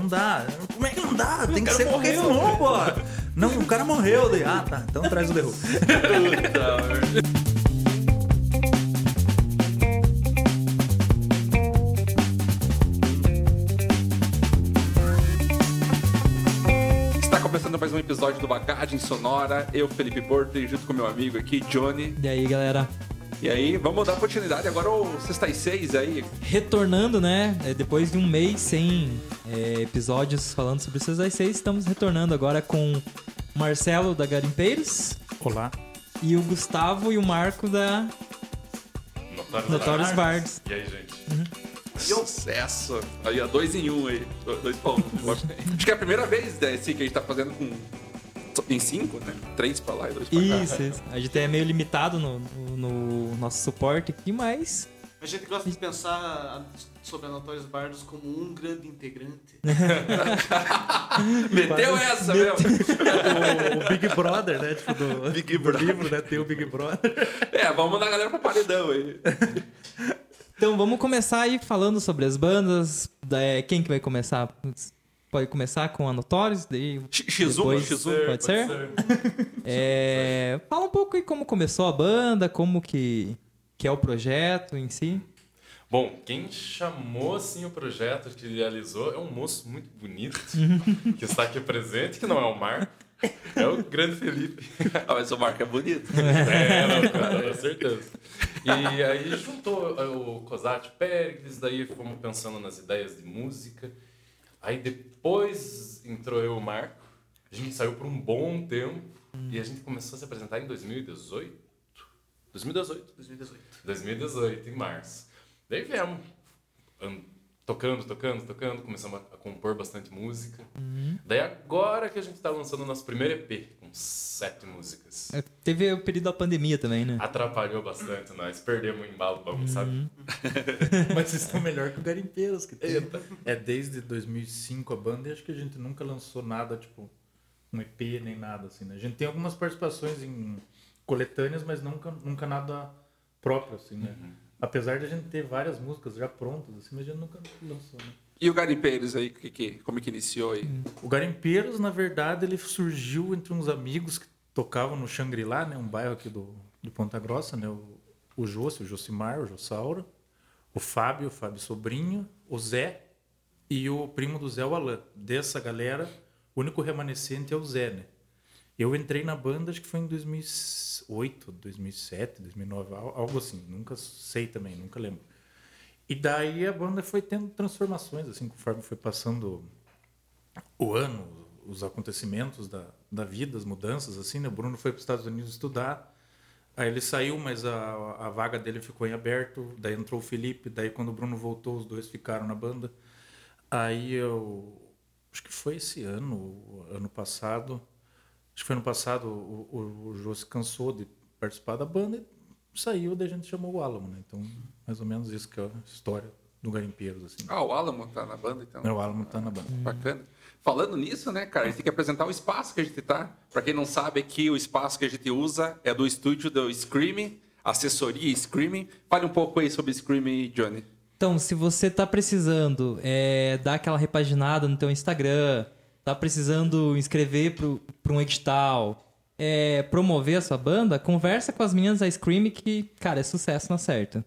não dá. Como é que não dá? Tem que ser qualquer som, pô. Não, o cara morreu. Daí, ah, tá. Então traz o The Who. Puta merda. Está começando mais um episódio do Bagagem Sonora. Eu, Felipe Porto, e junto com meu amigo aqui, Johnny. E aí, galera? E aí, vamos dar continuidade agora ao Sexta e Seis aí. Retornando, né? É, Depois de um mês sem é, episódios falando sobre os das 6, estamos retornando agora com o Marcelo da Garimpeiros Olá. e o Gustavo e o Marco da Notórios, Notórios Bards. E aí, gente? Sucesso! Aí, ó, dois em um aí. Dois pontos. Acho que é a primeira vez né, assim, que a gente tá fazendo com. Em cinco, né? Três pra lá e dois pra cá. Isso, isso. A gente é meio limitado no, no- no nosso suporte aqui, mas A gente gosta de pensar sobre a Notorious Bardos como um grande integrante. Meteu essa mesmo. O, o Big Brother, né? Tipo, do, Big do Brother. livro, né? Tem o Big Brother. É, vamos mandar a galera pra paredão aí. Então vamos começar aí falando sobre as bandas. É, quem que vai começar? Pode começar com a Notorious, daí X- X1, depois- X1. Pode ser? É, fala um pouco aí como começou a banda, como que, que é o projeto em si. Bom, quem chamou assim o projeto, que realizou, é um moço muito bonito, que está aqui presente, que não é o Marco, é o grande Felipe. Ah, mas o Marco é bonito. É, não, cara, com certeza. E aí juntou eh, o Cosate Pérez, daí fomos pensando nas ideias de música. Aí depois entrou eu e o Marco, a gente saiu por um bom tempo e a gente começou a se apresentar em 2018. 2018. 2018. 2018, em março. Daí viemos an- tocando, tocando, tocando, começamos a, compor bastante música. Daí agora que a gente tá lançando o nosso primeiro EP, sete músicas. É, Teve o período da pandemia também, né? Atrapalhou bastante nós, perdemos o embalo bom, sabe? Mas vocês estão melhor que o Garimpeiros, que tem. É desde 2005 a banda e acho que a gente nunca lançou nada, tipo, um EP nem nada, assim, né? A gente tem algumas participações em coletâneas, mas nunca, nunca nada próprio, assim, né? Apesar de a gente ter várias músicas já prontas, assim, mas a gente nunca lançou, né? E o Garimpeiros aí, que, que, como é que iniciou aí? O Garimpeiros, na verdade, ele surgiu entre uns amigos que tocavam no Xangri-Lá, né? Um bairro aqui do, de Ponta Grossa, né? O, o o Josimar, o Jossauro, o Fábio, o Fábio Sobrinho, o Zé e o primo do Zé, o Alan. Dessa galera, o único remanescente é o Zé, né? Eu entrei na banda, acho que foi em 2008, 2007, 2009, al- algo assim. Nunca sei também, nunca lembro. E daí a banda foi tendo transformações, assim, conforme foi passando o ano, os acontecimentos da, da vida, as mudanças, assim, né? O Bruno foi para os Estados Unidos estudar, aí ele saiu, mas a, a vaga dele ficou em aberto, daí entrou o Felipe, daí quando o Bruno voltou, os dois ficaram na banda. Aí eu, acho que foi esse ano, ano passado, acho que foi ano passado, o, o, o Jô se cansou de participar da banda e saiu, daí a gente chamou o Alamo, né? Então, mais ou menos isso que é a história do Garimpeiros, assim. Ah, o Alamo tá na banda, então. O Alamo tá na banda. Bacana. Falando nisso, né, cara, a gente tem que apresentar o espaço que a gente tá. Pra quem não sabe, aqui o espaço que a gente usa é do estúdio do Screaming, assessoria Screaming. Fale um pouco aí sobre Screaming, Johnny. Então, se você tá precisando é, dar aquela repaginada no teu Instagram, tá precisando inscrever para um edital, é, promover a sua banda, conversa com as meninas da Scream que, cara, é sucesso na certa.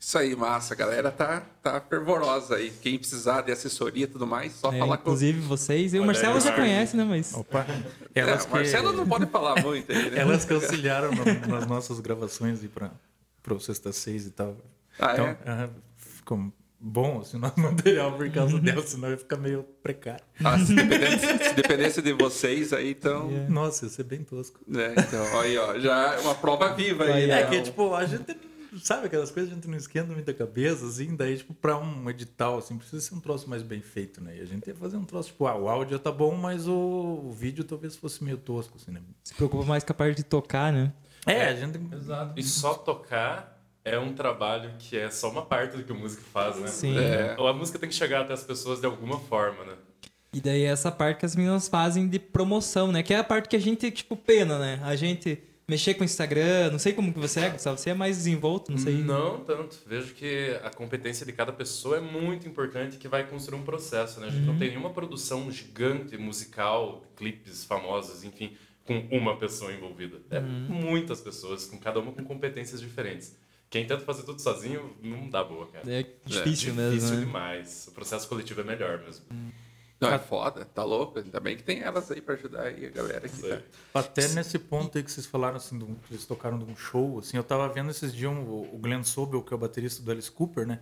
Isso aí, massa. A galera tá, tá fervorosa aí. Quem precisar de assessoria e tudo mais, só É, falar com inclusive vocês. E o Olha Marcelo aí, já conhece, né? Mas. Opa, É, elas o Marcelo não pode falar muito aí, né? Elas que auxiliaram no- nas nossas gravações e para o Sexta Seis e tal. Ah, então, é? aham, ficou bom assim, o nosso material por causa dela, senão ia ficar meio precário. Ah, se, dependesse, se dependesse de vocês aí, então. Yeah. Nossa, ia ser bem tosco. né, então, aí, ó, já é uma prova viva aí. Aí, né? É que, tipo, a gente sabe aquelas coisas, a gente não esquenta muita cabeça, assim, daí, tipo, pra um edital, assim, precisa ser um troço mais bem feito, né? E a gente ia fazer um troço, tipo, ah, o áudio tá bom, mas o, o vídeo talvez fosse meio tosco, assim, né? Se preocupa mais com a parte de tocar, né? É, a gente. Exato. E só tocar é um trabalho que é só uma parte do que o músico faz, né? Sim. É. A música tem que chegar até as pessoas de alguma forma, né? E daí é essa parte que as meninas fazem de promoção, né? Que é a parte que a gente, tipo, pena, né? A gente mexer com o Instagram? Não sei como que você é, Gustavo. Você é mais desenvolto, não sei. Não tanto. Vejo que a competência de cada pessoa é muito importante que vai construir um processo, né? A gente não tem nenhuma produção gigante musical, clipes famosos, enfim, com uma pessoa envolvida. É muitas pessoas, com cada uma com competências diferentes. Quem tenta fazer tudo sozinho não dá boa, cara. É difícil mesmo, Difícil né? demais. O processo coletivo é melhor mesmo. Não, é foda, tá louco? Ainda bem que tem elas aí pra ajudar aí a galera aqui. Tá? Até nesse ponto aí que vocês falaram, assim, do, que eles tocaram de um show, assim, eu tava vendo esses dias um- o Glenn Sobel, que é o baterista do Alice Cooper, né?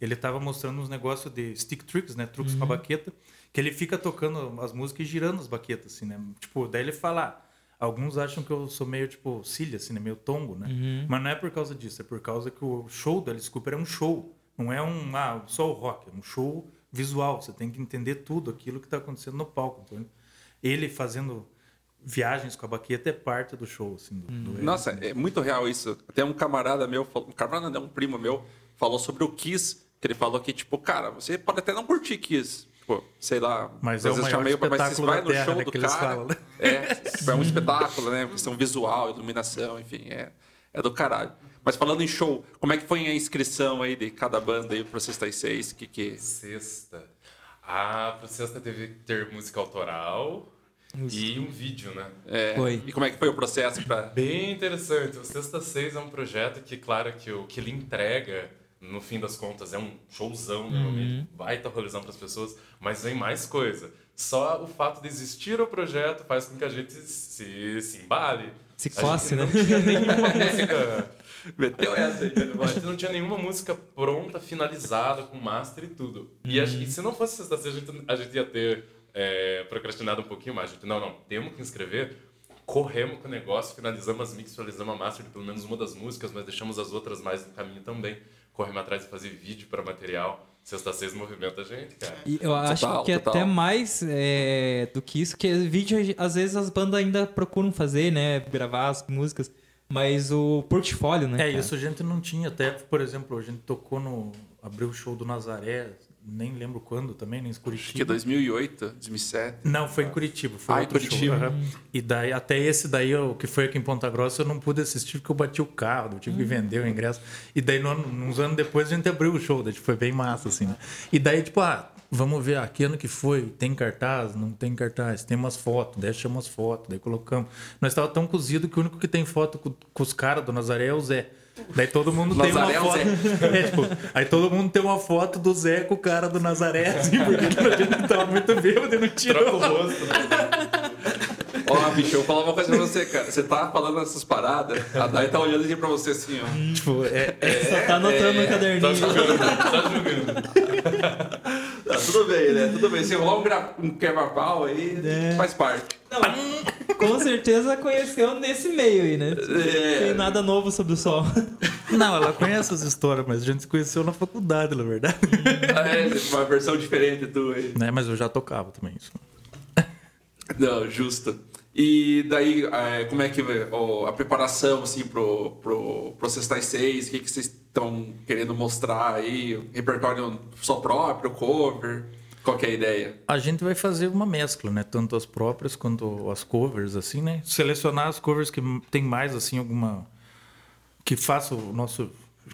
Ele tava mostrando uns negócios de stick tricks, né? Truques com a baqueta, que ele fica tocando as músicas e girando as baquetas, assim, né? Tipo, daí ele fala, ah, alguns acham que eu sou meio, tipo, cilha, assim, né? Meio tongo, né? Mas não é por causa disso, é por causa que o show do Alice Cooper é um show, não é um, ah, só o rock, é um show visual, você tem que entender tudo aquilo que tá acontecendo no palco, então ele fazendo viagens com a baqueta é parte do show, assim. Do, do- Nossa, é muito real isso. Até um camarada meu, um camarada não, um primo meu, falou sobre o Kiss, que ele falou que, tipo, cara, você pode até não curtir Kiss. Tipo, sei lá, Mas às é vezes maior meio- mas vai no Terra, show né, do cara. né? É, tipo, é um espetáculo, né? Questão visual, iluminação, enfim, é, é do caralho. Mas falando em show, como é que foi a inscrição aí de cada banda aí pro Sexta e Seis? Que que... Sexta. Ah, pro sexta teve que ter música autoral e um vídeo, né? É, Foi. E como é que foi o processo pra... Bem interessante. O Sexta 6 é um projeto que, claro, que o que ele entrega, no fim das contas, é um showzão, normalmente. Vai estar rolezão para as pessoas, mas vem mais coisa. Só o fato de existir o projeto faz com que a gente se, se embale. Se coce, né? não tinha nenhuma música... Meteu essa aí, né? A gente não tinha nenhuma música pronta, finalizada, com master e tudo. E, a- e se não fosse Sexta 6, a gente, a gente ia ter é, procrastinado um pouquinho mais. A gente, não, não, temos que inscrever. Corremos com o negócio, finalizamos as mix, finalizamos a master de pelo menos uma das músicas, mas deixamos as outras mais no caminho também. Corremos atrás de fazer vídeo para material. Sexta 6 movimenta a gente, cara. E eu acho Total, que total. até mais é, do que isso, que vídeo às vezes as bandas ainda procuram fazer, né? Gravar as músicas. Mas o portfólio, né? É, cara? isso a gente não tinha. Até, por exemplo, a gente tocou no. abriu o show do Nazaré, nem lembro quando também, nem em Curitiba. Acho que 2008, 2007. Não, foi em Curitiba. Foi Ah, em outro Curitiba. show. aham. E daí, até esse daí, o que foi aqui em Ponta Grossa, eu não pude assistir porque eu bati o carro, eu tive que vender o ingresso. E daí, no uns anos depois, a gente abriu o show, daí foi bem massa, assim, né? E daí, tipo, ah, vamos ver, ah, que ano que foi? Tem cartaz? Não tem cartaz? Tem umas fotos, daí achamos as fotos, daí colocamos. Nós estávamos tão cozido que o único que tem foto com, com os caras do Nazaré é o Zé. Daí todo mundo tem uma Nazaré é o foto. É, tipo, aí todo mundo tem uma foto do Zé com o cara do Nazaré, assim, porque a gente tava muito bêbado e não tirou. Troca o rosto, né? Ó, bicho, eu vou falar uma coisa pra você, cara. Você tá falando essas paradas, a Dai tá olhando assim pra você assim, ó. Tipo, é, é- Só tá anotando no caderninho. Tá jogando, tá jogando. Tudo bem, né? Tudo bem. Se rolar um, gra... um quebra-pau aí, É. faz parte. Com certeza conheceu nesse meio aí, né? Não É. tem nada novo sobre o sol. Não, ela conhece as histórias, mas a gente se conheceu na faculdade, na verdade. É, uma versão diferente do aí. né? Mas eu já tocava também isso. Não, justo. E daí, é, como é que a preparação, assim, pro, pro, pro e Seis? O que, que vocês estão querendo mostrar aí? Repertório só próprio, cover? Qual é a ideia? A gente vai fazer uma mescla, né? Tanto as próprias quanto as covers, assim, né? Selecionar as covers que tem mais, assim, alguma... Que faça o nosso...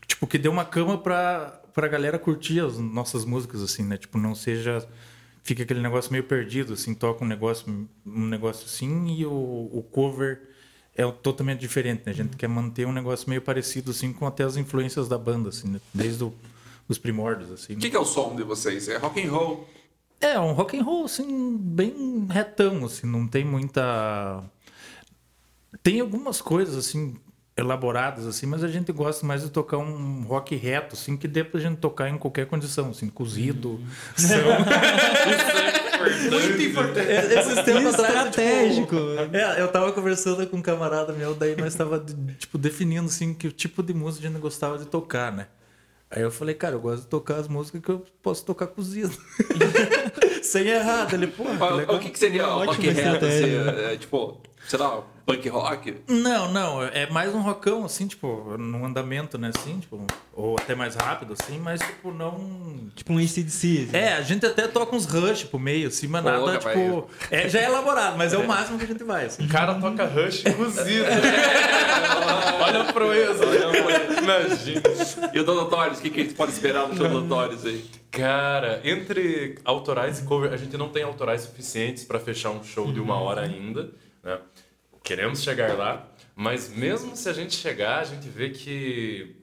Tipo, que dê uma cama pra, pra galera curtir as nossas músicas, assim, né? Tipo, não seja... Fica aquele negócio meio perdido, assim. Toca um negócio, um negócio assim e o, o cover é totalmente diferente, né? A gente quer manter um negócio meio parecido, assim, com até as influências da banda, assim, né? Desde o, os primórdios, assim. O né? que, que é o som de vocês? É rock and roll? É, um rock and roll, assim, bem retão, assim, não tem muita... Tem algumas coisas, assim, elaboradas, assim, mas a gente gosta mais de tocar um rock reto, assim, que dê pra gente tocar em qualquer condição, assim, cozido, Muito importante. Esses tempos atrás, Estratégico. tipo, é, eu tava conversando com um camarada meu, daí nós tava, tipo, definindo, assim, que o tipo de música a gente gostava de tocar, né? Aí eu falei, cara, eu gosto de tocar as músicas que eu posso tocar cozido. Sem errado. Ele, pô, O- que, que seria o Ótima rock reto? Assim, é, é, tipo, sei lá, punk rock? Não, não, é mais um rockão, assim, tipo, num andamento, né, assim, tipo, ou até mais rápido, assim, mas, tipo, não... Tipo um ACDC. É, a gente até toca uns rush pro meio, assim, mas nada, Porra, tipo... É, já é elaborado, mas é o máximo que a gente vai, assim. O cara toca Rush cozido. Olha a proeza. Imagina. E o Donatórios, o que, que a gente pode esperar no show do Donatórios aí? Cara, entre autorais e cover, a gente não tem autorais suficientes para fechar um show de uma hora ainda, né? Queremos chegar lá, mas mesmo se a gente chegar, a gente vê que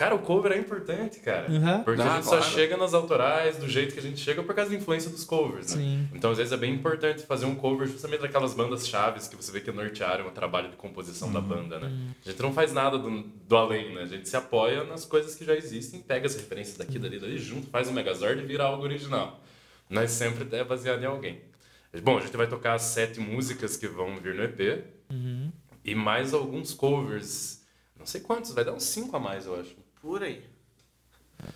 Cara, o cover é importante, cara. Uhum. Porque Ah, a gente claro. só chega nas autorais do jeito que a gente chega por causa da influência dos covers, né? Sim. Então, às vezes, é bem importante fazer um cover justamente daquelas bandas chaves que você vê que nortearam o trabalho de composição da banda, né? A gente não faz nada do, do além, né? A gente se apoia nas coisas que já existem, pega as referências daqui, dali, dali, junto, faz um Megazord e vira algo original. Mas sempre é baseado em alguém. Bom, a gente vai tocar as sete músicas que vão vir no EP e mais alguns covers. Não sei quantos, vai dar uns cinco a mais, eu acho. Por aí.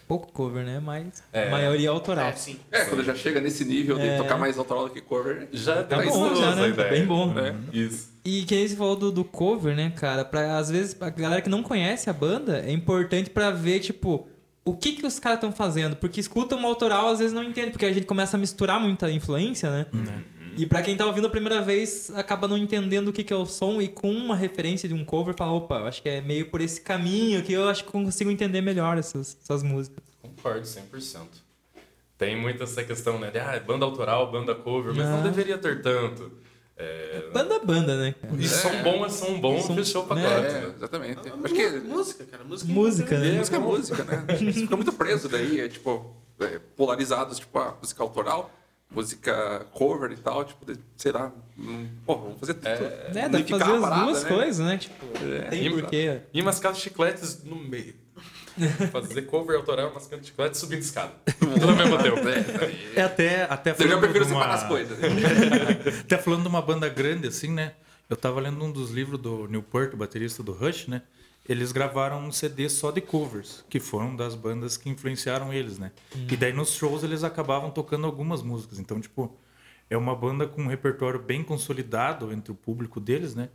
Pouco cover, né? Mas É. a maioria autoral. É, sim. É, quando já chega nesse nível de É. tocar mais autoral do que cover. Já Tá tem bom, já, né? ideia, Bem bom. né? Isso. E que você falou do, do cover, né, cara? Pra, às vezes, a galera que não conhece a banda, é importante pra ver, tipo, o que que os caras estão fazendo. Porque escuta uma autoral, às vezes não entende, porque a gente começa a misturar muita influência, né? E pra quem tá ouvindo a primeira vez, acaba não entendendo o que que é o som e com uma referência de um cover, fala, opa, eu acho que é meio por esse caminho que eu acho que eu consigo entender melhor essas, essas músicas. Concordo 100%. Tem muito essa questão, né? De, ah, banda autoral, banda cover, mas não Ah. deveria ter tanto. É... Banda banda, né, cara? E som bom é som bom, Som- fechou o né? pacote. É, né? exatamente. Ah, Acho que Música, cara. Música, Música, né? música é música, né? Você fica muito preso daí, é tipo, é, polarizados, tipo, a música autoral, música cover e tal, tipo, sei lá, pô, vamos fazer tudo. É, dá pra fazer as parada, duas né? coisas, né? Tipo, É. tem E- porquê. E mascar chicletes no meio. Fazer cover autoral, mascando chiclete subindo escada. Tudo ao mesmo tempo. É até, até Eu já falando prefiro de uma- separar as coisas. Até falando de uma banda grande, assim, né? Eu tava lendo um dos livros do Newport, o baterista do Rush, né? Eles gravaram um CD só de covers, que foram das bandas que influenciaram eles, né? E daí nos shows eles acabavam tocando algumas músicas. Então, tipo, é uma banda com um repertório bem consolidado entre o público deles, né?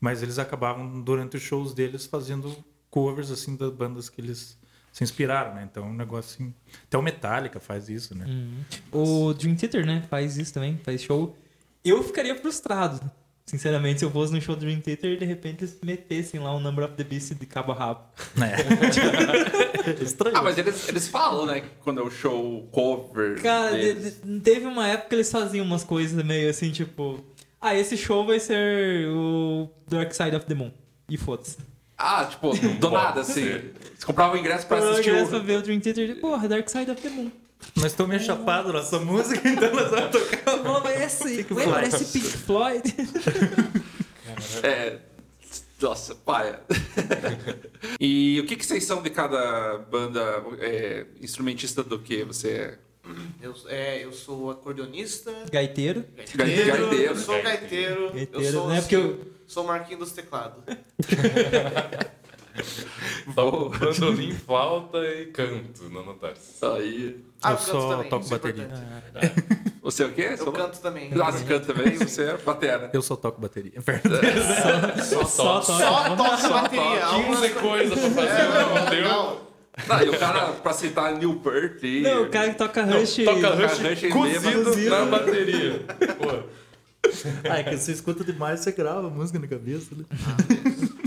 Mas eles acabavam, durante os shows deles, fazendo covers, assim, das bandas que eles se inspiraram, né? Então, é um negócio assim... Até o Metallica faz isso, né? O Dream Theater, né? Faz isso também, faz show. Eu ficaria frustrado, sinceramente, se eu fosse no show do Dream Theater e de repente eles metessem lá um Number of the Beast de cabo a rabo. É. Estranho. Ah, mas eles, eles falam, né, que quando é o show cover. Cara, de- deles. de- teve uma época que eles faziam umas coisas meio assim, tipo... Ah, esse show vai ser o Dark Side of the Moon. E foda-se. Ah, tipo, do nada, assim. Você comprava o ingresso pra Eu assistir ingresso pra o. ver o Dream Theater e, porra, Dark Side of the Moon. Nós estamos meio chapados nessa música, então nós vamos tocar. Fala, parece, ué, parece Pink Floyd. É. Nossa, paia. e o que, que vocês são de cada banda é, instrumentista do que você é? Eu, é, eu sou acordeonista, Gaiteiro. gaiteiro, Gaiteiro. eu sou gaiteiro, eu Gaiteiro, sou, né? Porque eu- sou o Marquinho dos teclados. Toco bandolim, flauta e canto no notário. Aí. Ah, Eu só também, toco é bateria. importante. Você é o quê? Eu canto também. Ah, você canta também? Você é batera. Eu só toco bateria. Só, só, Só toca bateria. algumas 15 coisas pra fazer É, não, meu tempo. não. Não, e o cara, pra citar Newport e. Não, o cara que toca Rush. Toca Rush rush cozido bêbado. na bateria. Pô, Ah, é que você escuta demais, você grava música na cabeça, né?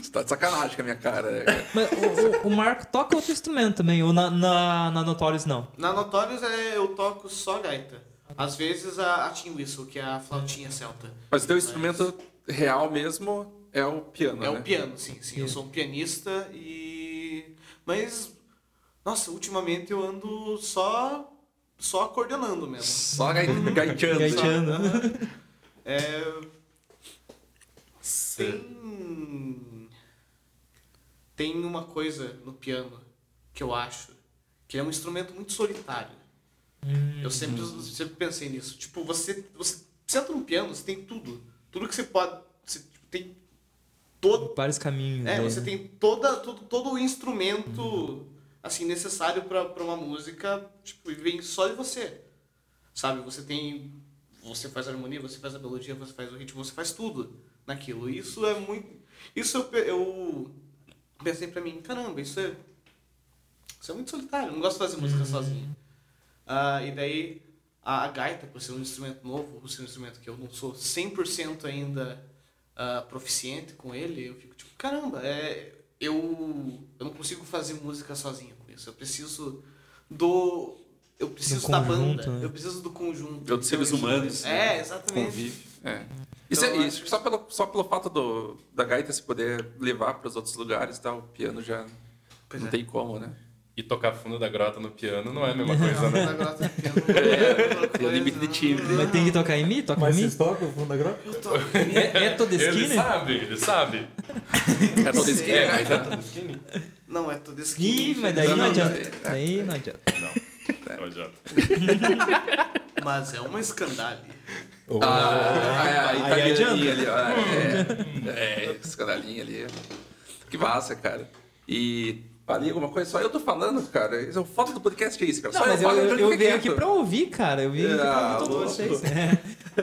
Você tá de sacanagem com a minha cara. né? Mas o, o, o Marco toca outro instrumento também, ou na, na, na Notorious não. Na Notorious é, eu toco só gaita. Às vezes a, a tin whistle, que é a flautinha celta. Mas o teu instrumento real mesmo é o piano, É né? o piano, sim, sim. Eu sou um pianista e. Mas. Nossa, ultimamente eu ando só. só acordeonando mesmo. Só gai- gaiteando. Gaiteando. É. Tem. Tem uma coisa no piano que eu acho que é um instrumento muito solitário. Eu sempre, sempre pensei nisso. Tipo, você, você senta no piano, você tem tudo. Tudo que você pode. Você tipo, tem todo. Vários caminhos. É, né? você tem toda, todo, todo o instrumento assim necessário para uma música, tipo, e vem só de você. Sabe? Você tem você faz a harmonia, você faz a melodia, você faz o ritmo, você faz tudo. naquilo. Isso é muito. Isso eu, eu pensei pra mim, caramba, isso é. Isso é muito solitário, eu não gosto de fazer música sozinho. Ah, e daí a, a gaita, por ser um instrumento novo, por ser um instrumento que eu não sou 100% ainda ah, proficiente com ele, eu fico tipo, caramba, é, eu, eu não consigo fazer música sozinho com isso. Eu preciso do. Eu preciso da conjunto, banda, né? eu preciso do conjunto. Eu dos seres isso- humanos. né? É, exatamente. Convive. É. Isso Então, é eu isso. Só pelo, só pelo fato do, da gaita se poder levar para os outros lugares, tá? o piano já Pois não é. tem como, né? E tocar fundo da grota no piano não é a mesma coisa, né? Agora tá ficando- Tem o limite de timbre. Mas tem que tocar em mim? Toca em mim? tocam o fundo da grota? É, é toda Ele esquina? sabe, ele sabe. É todo esquema, É, né? mas é todo skinny? Não, é Ih, esquina. mas daí não Não, adianta. é- Daí não adianta. Não, Mas é uma escandale. Ah, Aí a italianinha adianta. ali, ó. É, é, escandalinha ali. Que massa, cara. E ali alguma coisa só. Eu tô falando, cara. Isso é o foto do podcast é isso, cara. Não, só mas eu, eu, eu venho quieto. aqui pra ouvir, cara. Eu vim aqui pra Ah, ouvir todos louco. vocês.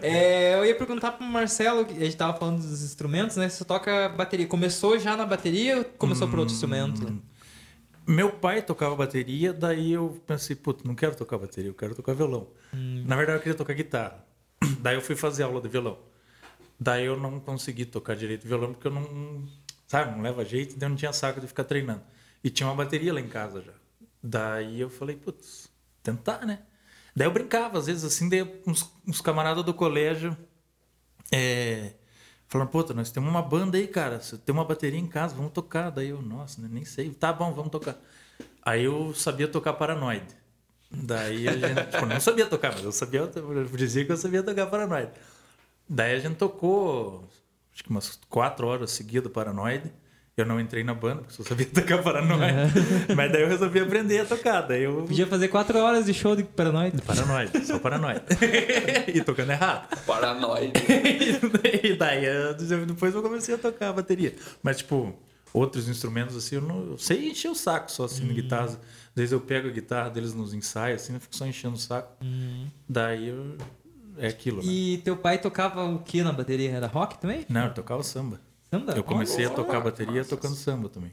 É. É, eu ia perguntar pro Marcelo, que a gente tava falando dos instrumentos, né? Você toca bateria. Começou já na bateria ou começou por outro instrumento? Meu pai tocava bateria, daí eu pensei, putz, não quero tocar bateria, eu quero tocar violão. Na verdade, eu queria tocar guitarra. Daí eu fui fazer aula de violão. Daí eu não consegui tocar direito violão porque eu não, sabe, não leva jeito, daí eu não tinha saco de ficar treinando. E tinha uma bateria lá em casa já. Daí eu falei, putz, tentar, né? Daí eu brincava, às vezes assim, daí uns, uns camaradas do colégio é, falando, puta, nós temos uma banda aí, cara. Você tem uma bateria em casa, vamos tocar. Daí eu, nossa, né, nem sei. Tá bom, vamos tocar. Aí eu sabia tocar Paranoid. Daí a gente, tipo, não sabia tocar, mas eu sabia, eu dizia que eu sabia tocar Paranoid. Daí a gente tocou, acho que umas quatro horas seguidas Paranoid. Eu não entrei na banda, porque só sabia tocar Paranoid. Mas daí eu resolvi aprender a tocar. Daí eu Podia fazer quatro horas de show de Paranoide. Paranoide, só paranoide. e tocando errado. Paranoide. e daí eu- depois eu comecei a tocar a bateria. Mas, tipo, outros instrumentos assim, eu não eu sei encher o saco só assim, na guitarra. Às vezes eu pego a guitarra deles nos ensaios, assim, eu fico só enchendo o saco. Daí eu. É aquilo, né? E teu pai tocava o que na bateria? Era rock também? Não, eu tocava samba. Samba? Eu comecei a tocar bateria tocando samba também.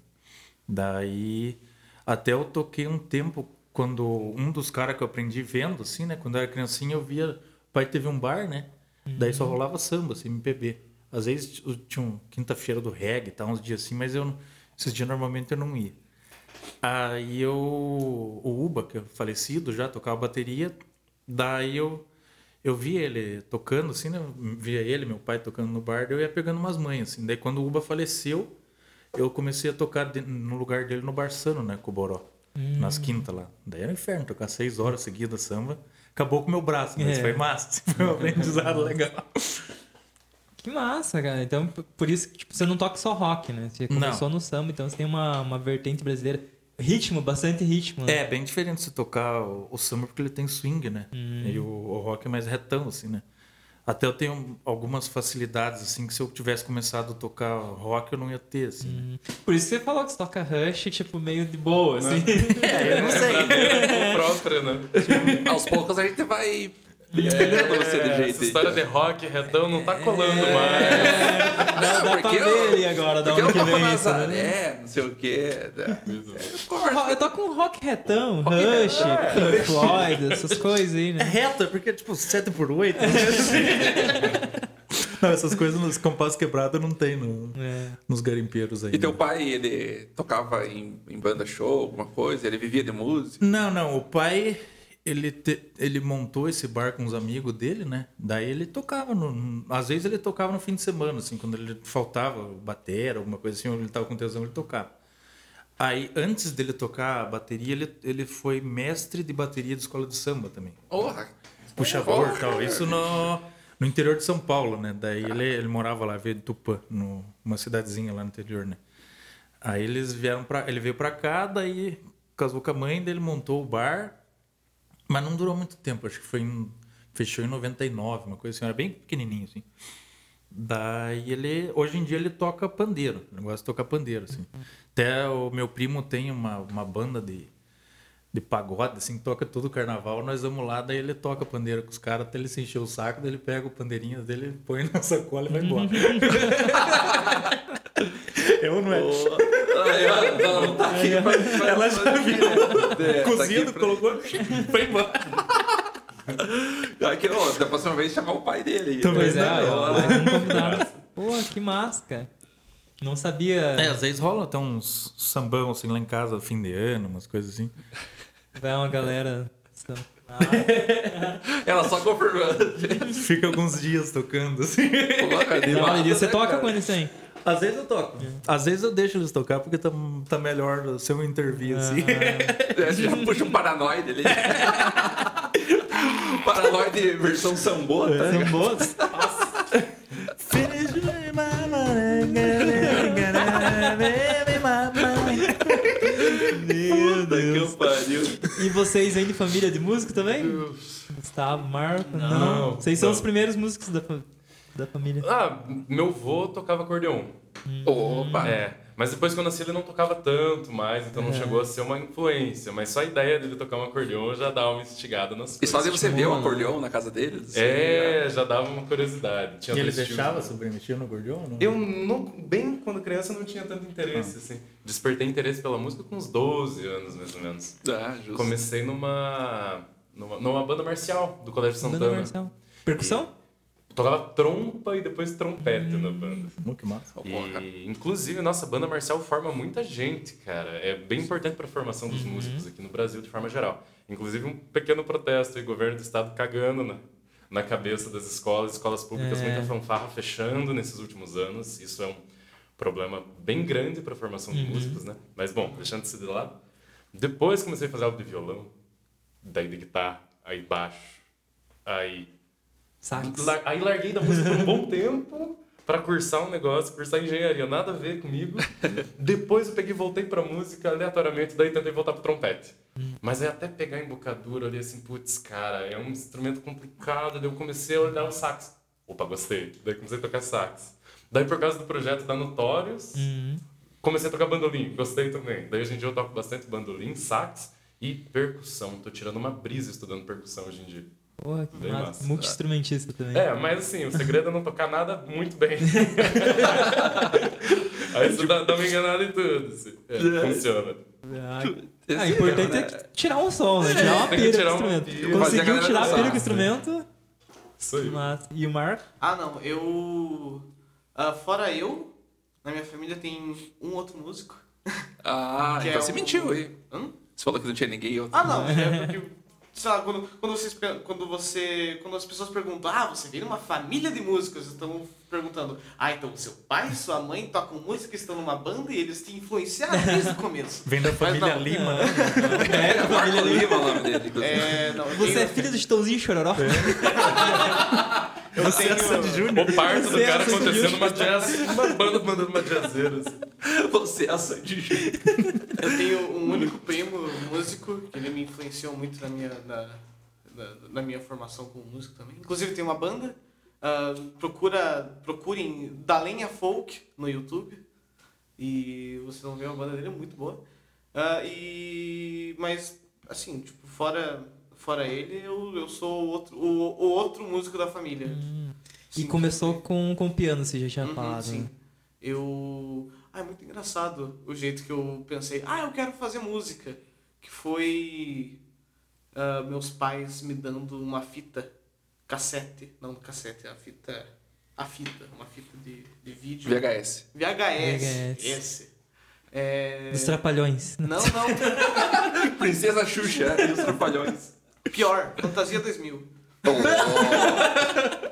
Daí, até eu toquei um tempo, quando um dos caras que eu aprendi vendo, assim, né? Quando eu era criancinha, eu via. O pai teve um bar, né? Daí só rolava samba, assim, MPB. Às vezes tinha um quinta-feira do reggae, tá, uns dias assim, mas eu esses dias normalmente eu não ia. Aí eu. O Uba, que é falecido já, tocava bateria. Daí eu. Eu via ele tocando, assim, né? Eu Via ele, meu pai tocando no bar, eu ia pegando umas manhas, assim. Daí quando o Uba faleceu, eu comecei a tocar no lugar dele no Barsano, né? Com o Boró. Nas quintas lá. Daí era um inferno, tocar seis horas seguidas samba. Acabou com o meu braço, mas É. foi massa. Foi um aprendizado legal. Que massa, cara. Então, por isso que tipo, você não toca só rock, né? Você começou no samba, então você tem uma, uma vertente brasileira. Ritmo, bastante ritmo. né? É, bem diferente se tocar o, o samba porque ele tem swing, né? Hum. E o, o rock é mais retão, assim, né? Até eu tenho algumas facilidades, assim, que se eu tivesse começado a tocar rock, eu não ia ter, assim. Hum. Por isso que você falou que você toca Rush, tipo, meio de boa, assim. É, eu não sei. O próprio, né? Aos poucos a gente vai pegando você de Essa jeito. história de rock, redão, não tá colando mais. Dá, dá pra porque eu- ver ali agora, da onde que vem isso, né? Nazaré, não sei o quê. né? Eu toco um rock retão, Rush, Pink Floyd, essas coisas aí, É né? reto, é porque, tipo, 7 por 8 Não, essas coisas nos compassos quebrados não tem no, É. nos garimpeiros aí. E teu pai, ele tocava em, em banda show, alguma coisa? Ele vivia de música? Não, não, o pai, ele, te- ele montou esse bar com os amigos dele, né? Daí ele tocava, no, às vezes ele tocava no fim de semana, assim, quando ele faltava batera, alguma coisa assim, ou ele tava com tesão, ele tocava. Aí, antes dele tocar a bateria, ele, ele foi mestre de bateria de escola de samba também. Porra! puxador e tal. Isso no, no interior de São Paulo, né? Daí ele, ele morava lá, veio de Tupã, numa cidadezinha lá no interior, né? Aí eles vieram para ele veio pra cá, daí casou com a mãe, daí ele montou o bar, mas não durou muito tempo, acho que foi em, fechou em 99, uma coisa assim, era bem pequenininho assim. Daí ele, hoje em dia ele toca pandeiro, ele gosta de tocar pandeiro assim. Até o meu primo tem uma, uma banda de de pagode, assim, toca todo o carnaval, nós vamos lá, daí ele toca pandeiro com os caras até ele se encher o saco, daí ele pega o pandeirinho dele, põe na sacola e vai embora. Eu não é. Ela não tá aqui. pra- Ela já viu. É, tá Cozido, pra- colocou, foi embora. Aqui, ó, da próxima vez chamar o pai dele. Também Pois é, não, convidado. Pô, que massa, cara. Não sabia. É, às vezes rola até uns sambão assim lá em casa, fim de ano, umas coisas assim. Vai uma galera. Ah, Ela só confirmando. Fica alguns dias tocando assim. Coloca ali, não, massa, você né, toca cara? com eles sem? Às vezes eu toco. Às vezes eu deixo eles tocar porque tá, tá melhor se eu intervir assim. É, você já puxa um paranoide ali. paranoide versão sambota. tá? São boas? Meu pariu. E vocês vêm de família de músico também? Gustavo, Marco? Não. Não, Vocês são não. os primeiros músicos da, fa- da família. Ah, meu avô tocava acordeon. Opa. É. Mas depois que eu nasci ele não tocava tanto mais, então não É. chegou a ser uma influência. Mas só a ideia dele tocar um acordeon já dava uma instigada nas E coisas. só de você ver o Estimula, acordeon na casa deles? É, já dava uma curiosidade. Tinha E ele deixava né? submeter no gordião? Não? Eu, não, bem quando criança, não tinha tanto interesse, assim. Despertei interesse pela música com uns 12 anos, mais ou menos. Ah, justo. Comecei numa, numa, numa banda marcial do Colégio Banda Santana. marcial. Percussão? Tocava trompa e depois trompete na banda. Muito que massa. E, inclusive, nossa banda marcial forma muita gente, cara. É bem importante para a formação dos músicos aqui no Brasil, de forma geral. Inclusive, um pequeno protesto e governo do estado cagando na, na cabeça das escolas, escolas públicas, É. muita fanfarra fechando nesses últimos anos. Isso é um problema bem grande para a formação de músicos, né? Mas, bom, deixando isso de lado. Depois comecei a fazer aula de violão, daí de guitarra, aí baixo, aí Sax. Aí larguei da música por um bom tempo pra cursar um negócio, cursar engenharia, nada a ver comigo. Depois eu peguei e voltei pra música aleatoriamente, daí tentei voltar pro trompete. Mas aí até pegar a embocadura ali assim, putz, cara, é um instrumento complicado, daí eu comecei a olhar o sax. Opa, gostei. Daí comecei a tocar sax. Daí por causa do projeto da Notorious, Uhum. comecei a tocar bandolim, gostei também. Daí hoje em dia eu toco bastante bandolim, sax e percussão. Tô tirando uma brisa estudando percussão hoje em dia. Porra, que Bem massa. Multi-instrumentista também. É, mas assim, o segredo é não tocar nada muito bem. Aí você dá, dá uma enganada em tudo. Assim. É, funciona. Ah, ah, o importante né? é que tirar um som, né? Tirar uma pira tirar com o instrumento. Conseguiu tirar a pira com o instrumento? Isso aí. Massa. E o Marco? Ah, não. Eu. ah, fora eu, na minha família tem um outro músico. Ah, então é você um- mentiu aí. Hã? Você falou que não tinha ninguém. Eu... Ah, não. É porque. Sei lá, quando, quando, vocês, quando você. Quando as pessoas perguntam, ah, você veio numa família de músicos, estão perguntando, ah, então seu pai e sua mãe tocam música, estão numa banda e eles te influenciaram desde o começo. Vem da família não. Lima, né? É, a Marco família. Lima é o nome dele. É, não, eu Você é filho do Chitãozinho Chororó? eu Você é tenho- Sandy Júnior. O parto do cara acontecendo uma jazz, uma banda mandando uma jazzeira. Assim. Você é a Sandy Júnior. Eu tenho um único primo músico, que ele me influenciou muito na minha, na, na, na minha formação como músico também. Inclusive tem uma banda, ah, procura, procurem Da Lenha Folk no YouTube. E vocês vão ver a banda dele, é muito boa. Ah, e, mas, assim, tipo, fora, fora ele, eu, eu sou o outro, o, o outro músico da família. E Sim, começou com, com piano, você já tinha Uhum, falado. sim. né? Eu. Ah, é muito engraçado o jeito que eu pensei, ah, eu quero fazer música. Que foi ah, meus pais me dando uma fita cassete. Não, cassete, a fita. A fita, uma fita de, de vídeo. VHS. VHS. VHS. Esse. É... Dos Trapalhões. Não, não. Princesa Xuxa e os Trapalhões. Pior, Fantasia 2000.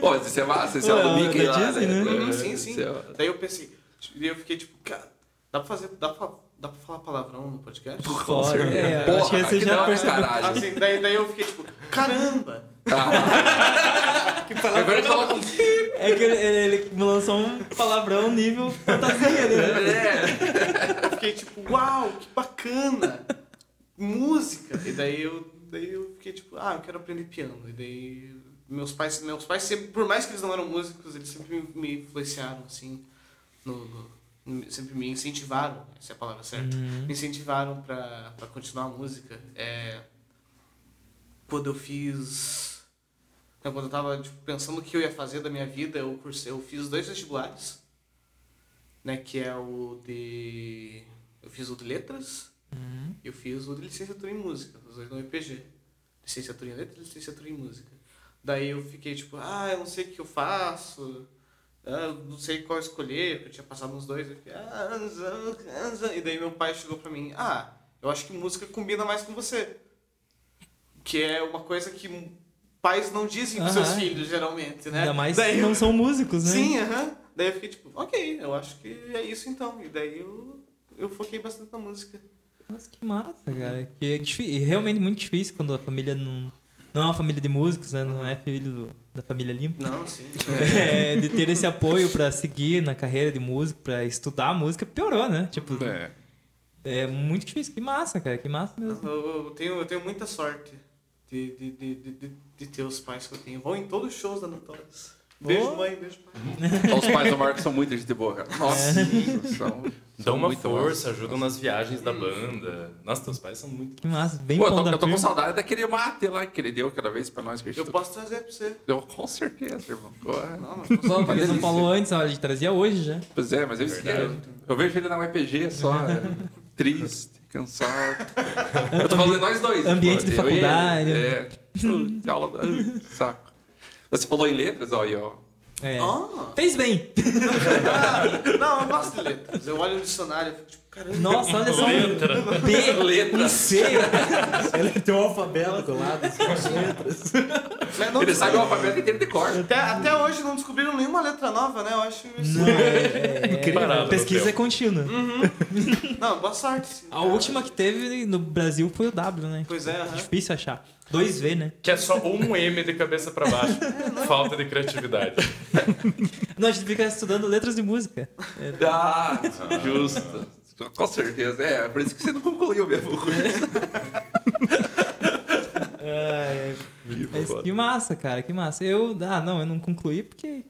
Pô, mas isso é massa, esse é Pô, o é Mickey lá, Disney, né? Uhum, sim, sim. É- Daí eu pensei, e eu fiquei tipo, cara, dá pra fazer. Dá pra, dá pra falar palavrão no podcast? Certeza. é, Porra, acho que você que já percebeu. Assim, daí, daí eu fiquei tipo, caramba! Ah, Agora a gente coloca um... É que ele, ele- ele lançou um palavrão nível fantasia né? É. Eu fiquei tipo, uau, que bacana! Música! E daí eu, daí eu fiquei tipo, ah, eu quero aprender piano. E daí meus pais, meus pais sempre, por mais que eles não eram músicos, eles sempre me, influenciaram assim no, no, sempre me incentivaram, essa é a palavra certa, Uhum. me incentivaram pra continuar a música. É, quando eu fiz. Quando eu tava tipo, pensando o que eu ia fazer da minha vida, eu, cursei, eu fiz dois vestibulares, né? Que é o de. Eu fiz o de letras Uhum. e eu fiz o de licenciatura em música, os dois no EPG. Licenciatura em letras e licenciatura em música. Daí eu fiquei tipo, ah, eu não sei o que eu faço, ah, eu não sei qual escolher, porque eu tinha passado uns dois. Eu fiquei, ah. E daí meu pai chegou pra mim, ah, eu acho que música combina mais com você. Que é uma coisa que pais não dizem pros seus filhos, geralmente, né? Ainda mais daí que não são músicos, né? Sim, aham. Daí eu fiquei tipo, ok, eu acho que é isso então. E daí eu, eu foquei bastante na música. Nossa, que massa, cara. Que é difí- e realmente muito difícil quando a família não. Não é uma família de músicos, né? Não é filho do- da família limpa. Não, sim. É, de ter esse apoio pra seguir na carreira de músico, pra estudar música, piorou, né? Tipo, É. é muito difícil. Que massa, cara. Que massa mesmo. Eu, eu tenho, eu tenho muita sorte de, de, de, de, de, de ter os pais que eu tenho. Vão em todos os shows da Notorious. Beijo, mãe, beijo, pai. Os pais do Marcos são muito gente boa, cara. Nossa, são, Dão são uma força, ajudam nas viagens da banda. Nossa, teus pais são muito. Que massa. Bem Pô, eu tô, eu tô com saudade daquele mate lá que ele deu aquela vez pra nós. Que Eu posso trazer pra você. deu com certeza, irmão. Porra. Não, mas porque ele não falou antes, a gente trazia hoje já. Pois é, mas eu esqueço. Eu vejo ele na UEPG só, é, triste, cansado. Eu tô falando de nós dois. Ambiente de eu e ele. faculdade. É. Aula da- Saco. Você falou em letras, ó, aí, ó. É. Ah, Fez bem. não, eu gosto de letras. Eu olho o dicionário e fico tipo, caramba. Nossa, olha só. Letra. B, Letra. um C. Ele tem um alfabeto do lado, assim, as letras. Mas não- Ele sabe o alfabeto inteiro de cor. Até, até hoje não descobriram nenhuma letra nova, né? Eu acho isso. Não, é, Parado no pesquisa tempo. é contínua. Não, boa sorte. sim. A última que teve no Brasil foi o W, né? Pois é, aham. Difícil achar. 2V, né? Que é só um M de cabeça pra baixo. Falta de criatividade. Não, a gente fica estudando letras de música. É, Ah, justo. Com certeza. É, por isso que você não concluiu mesmo o curso. é, mas que massa, cara, que massa. Eu, ah, não, eu não concluí porque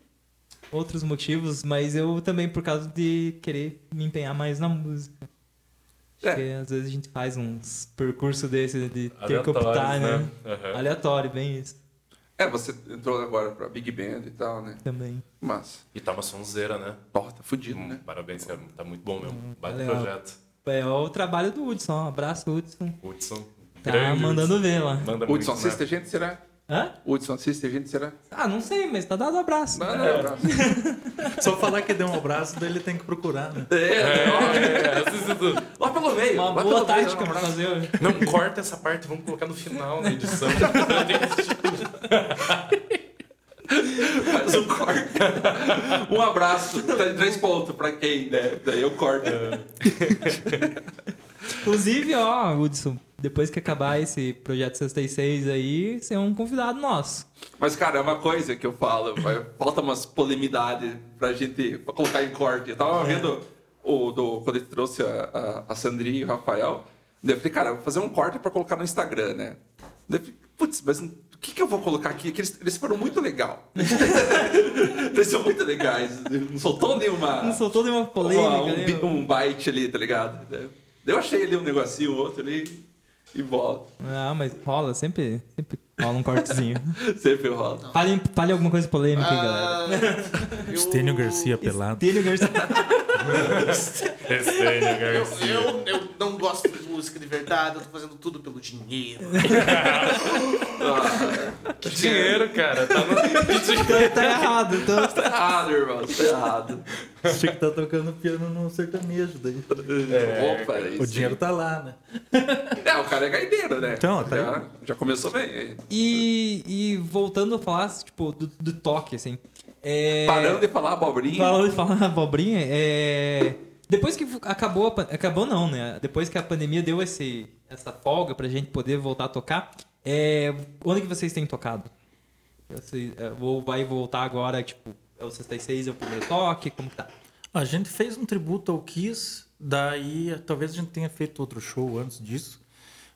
outros motivos, mas eu também por causa de querer me empenhar mais na música. É. Porque às vezes a gente faz uns percursos desse de ter que optar, né? né? Aham. Aleatório, bem isso É, você entrou agora pra Big Band e tal, né? também. Mas, E tá uma sonzeira, né? ó, tá fudido, Hum, né? Parabéns, cara. Tá muito bom mesmo. Baita valeu. projeto. É o trabalho do Hudson, um abraço, Hudson. Hudson. Tá Grande mandando Hudson. ver lá. Manda Hudson, muito, assiste né? a gente, será? Hã? Hudson, assiste a gente, será? Ah, não sei, mas tá dado um abraço. Não, não, abraço. Só falar que deu um abraço, daí ele tem que procurar, né? É, É, assiste tudo. lá pelo meio. Uma boa tática um pra fazer. Não corta essa parte, vamos colocar no final da edição. Faz um corte. Um abraço. Três pontos pra quem, né? Daí eu corto. Inclusive, ó, Hudson, depois que acabar esse projeto 66 aí, você é um convidado nosso. Mas, cara, é uma coisa que eu falo. Falta umas polemidades pra gente pra colocar em corte. Eu tava vendo o, do, quando ele trouxe a, a, a Sandrinha e o Rafael. Eu falei, cara, vou fazer um corte pra colocar no Instagram, né? Daí eu falei, putz, mas o que, que eu vou colocar aqui? Que eles, eles foram muito legal. eles são muito legais. Não soltou nenhuma. Não soltou nenhuma polêmica, uma- um, né? um byte ali, tá ligado? Daí eu achei ali um negocinho, outro ali e volta. Ah, mas rola, sempre, sempre rola um cortezinho. Sempre rola. Fale, fale alguma coisa polêmica aí, galera. Ah, eu- Estênio Garcia pelado. Estênio Garcia. Estênio Eu, Garcia. eu, eu não gosto de música de verdade, eu tô fazendo tudo pelo dinheiro. Que dinheiro, cara. Tá no... tá errado, então. Tá errado, irmão. Tá errado. Tinha que tá tocando piano no sertanejo daí. É, Opa, O dinheiro tá lá, né? É, o cara é gaideiro, né? Então, tá já, já começou bem. E, e voltando a falar, tipo, do, do toque, assim. É... Parando de falar abobrinha. Falando de falar abobrinha, é... Depois que acabou, a pan- acabou não, né? Depois que a pandemia deu esse, essa folga pra gente poder voltar a tocar, é... onde que vocês têm tocado? Você, é, vou, vai voltar agora, tipo, o 66, é o primeiro toque, como que tá? A gente fez um tributo ao Kiss, daí talvez a gente tenha feito outro show antes disso.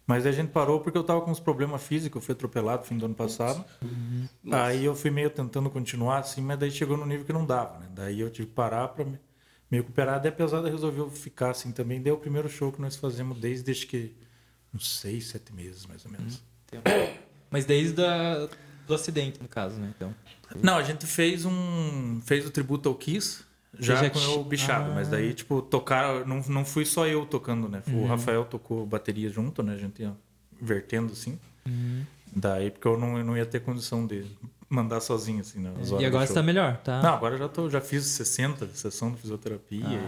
Mas a gente parou porque eu tava com uns problemas físicos, eu fui atropelado no fim do ano passado. Aí eu fui meio tentando continuar assim, mas daí chegou no nível que não dava, né? Daí eu tive que parar para me, meio cooperado. E a pesada resolveu ficar assim também. Deu o primeiro show que nós fazemos desde acho que uns seis, sete meses, mais ou menos. Mas desde a, do acidente, no caso, né? Então. Não, a gente fez um. fez o tributo ao Kiss. Já, já com o bichado, Ah. mas daí, tipo, tocaram. Não, não fui só eu tocando, né? O Rafael tocou bateria junto, né? A gente ia vertendo assim. Daí, porque eu não, eu não ia ter condição de mandar sozinho, assim, né? as horas E do agora você tá melhor, tá? Não, agora eu já, tô, já fiz 60 sessão de fisioterapia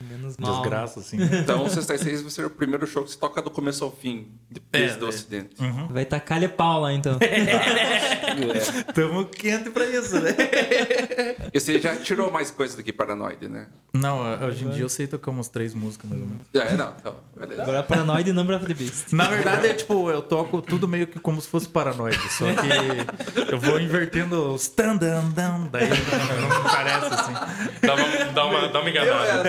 Menos e mal. desgraça, assim. Então, o 66 vai ser o primeiro show que você toca do começo ao fim, depois É, do é. acidente. Vai tacar lhe pau lá, então. Tamo quente pra isso, né? E você já tirou mais coisa do que Paranoide, né? Não, hoje em dia eu sei tocar umas três músicas, mais ou menos. É, não, então, beleza. Agora é Paranoid e Number of the Beast. Na verdade, é tipo, eu toco tudo meio que como se fosse paranoide. Só que eu vou invertendo os tan dan dan, daí não, não parece assim. Dá uma, dá uma, dá uma enganada.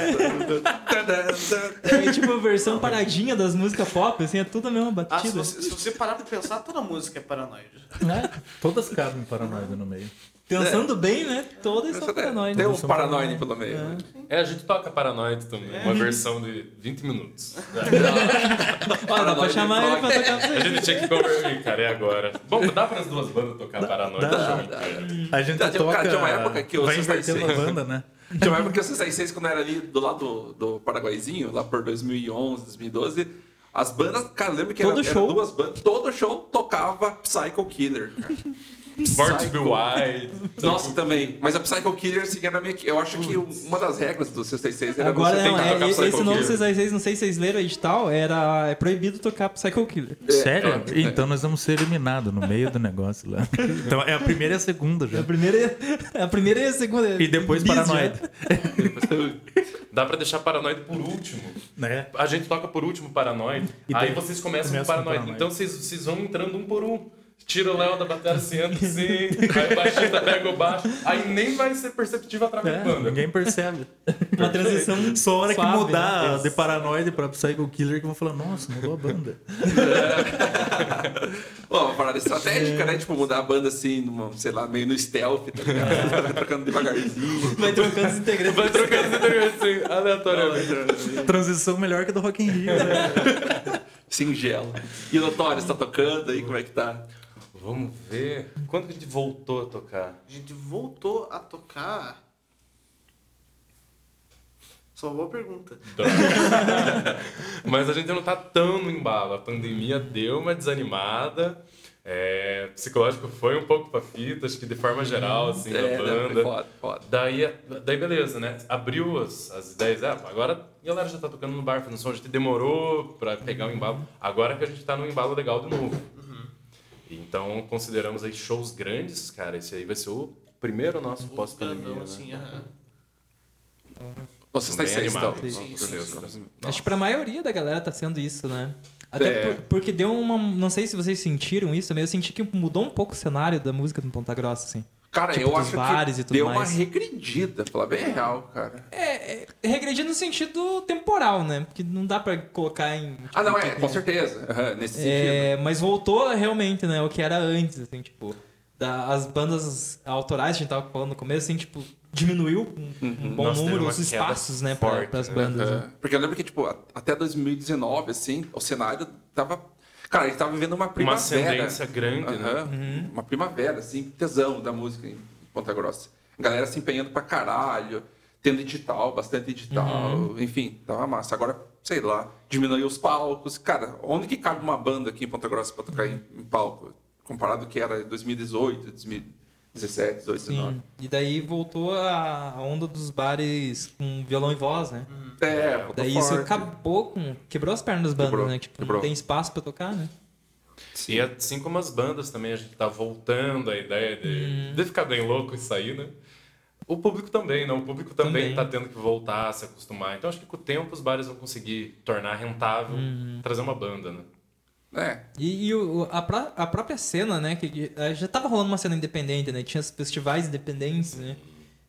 É tipo a versão paradinha das músicas pop, assim, é tudo a mesma Ah, se, batida. você, se você parar pra pensar, toda música é paranoide. Né? Todas cabem paranoide no meio. Pensando bem, né? Todas são paranoid. Tem um São Paranoide pelo meio. né? É, a gente toca Paranoid também, uma versão de 20 minutos. Ó, dá pra chamar ele pra tocar pra A gente tinha que conversar, cara, e agora? Bom, dá para as duas bandas tocar Paranoid dá. junto. A gente Tá, tinha- toca. tinha uma época que o vai invertendo a Seis- banda, né? Tinha uma época que o 66, quando era ali do lado do, do Paraguaizinho, lá por 2011, 2012, as bandas, cara, lembra que Todo era, show. era duas bandas, todo show tocava Psycho Killer. cara. Born to be. Wild. Nossa, também. Mas a Psycho Killer, assim, era meio que. Eu acho que uma das regras do 66 era Agora você não, tentar é, tocar esse Psycho novo Killer. 666, não sei se vocês leram o edital, era é proibido tocar Psycho Killer. Sério? é. Então nós vamos ser eliminados no meio do negócio lá. Então é a primeira e a segunda A já. primeira, a primeira e a segunda. E depois Bis paranoide. Dá pra deixar Paranoid por último. Né? A gente toca por último Paranoid. E aí daí vocês começam começa com com Paranoid. Paranoid. Então vocês, vocês vão entrando um por um. Tira o Léo da bateria, senta assim, aí o baixista pega o baixo. Aí nem vai ser perceptível a trava de É, banda. ninguém percebe. Uma transição Só a hora que suave, mudar né? de Paranoide pra Psycho Killer que vão falar, nossa, mudou a banda. Pô, uma parada estratégica, né? Tipo, mudar a banda assim, numa, sei lá, meio no stealth, tá ligado? Vai trocando devagarzinho. Vai trocando os integrantes. Vai trocando os integrantes assim, aleatoriamente. Transição melhor que a do Rock in Rio, né? Singelo. E o Notorious tá tocando aí, como é que tá? Vamos ver. Quando que a gente voltou a tocar? A gente voltou a tocar. Só uma boa pergunta. Mas a gente não tá tão no embalo. A pandemia deu uma desanimada. É, psicológico foi um pouco pra fita, acho que de forma geral, assim, É, da banda. foda, foda. Daí, daí beleza, né? Abriu as, as ideias. Ah, agora a galera já tá tocando no bar, fazendo som. A gente demorou pra pegar o embalo. Agora que a gente tá num embalo legal de novo. Então consideramos aí shows grandes, cara. Esse aí vai ser o primeiro nosso pós-pandemia. Grandão, Né? assim, aham. Vocês estão então. Sim. Acho que pra maioria da galera tá sendo isso, né? Até É. por- porque deu uma. Não sei se vocês sentiram isso também. Eu senti que mudou um pouco o cenário da música no Ponta Grossa, assim. Cara, Tipo, eu acho que deu mais. uma regredida, pra falar bem real, cara. É, é regredindo no sentido temporal, né? Porque não dá pra colocar em. tipo, Ah, não, é, com certeza. Aham, nesse sentido. É, mas voltou realmente, né? O que era antes, assim, tipo. Da, as bandas autorais, a gente tava falando no começo, assim, tipo, diminuiu um, um bom Nossa, número os espaços, né, pra, forte, pras né? bandas. né? É, Porque eu lembro que, tipo, até 2019, assim, o cenário tava. Cara, a gente tava vivendo uma Uma primavera. ascendência grande, né? Aham, Uma primavera, assim, tesão da música em Ponta Grossa. A galera se empenhando pra caralho, tendo edital, bastante edital, enfim, tava massa. Agora, sei lá, diminuiu os palcos. Cara, onde que cabe uma banda aqui em Ponta Grossa pra tocar em, em palco? Comparado ao que era em 2018, 2017, 18, 19. Sim. E daí voltou a onda dos bares com violão e voz, né? É, Daí isso forte. acabou com. Quebrou as pernas das bandas, Quebrou, né? Tipo, quebrou. não tem espaço pra tocar, né? E assim como as bandas também, a gente tá voltando a ideia de, de ficar bem louco e sair, né? O público também, né? O público também, Também. tá tendo que voltar, se acostumar. Então acho que com o tempo os bares vão conseguir tornar rentável trazer uma banda, né? É, E, e o- a, pró- a própria cena, né? Que- eh, já tava rolando uma cena independente, né? Tinha os festivais independentes, né?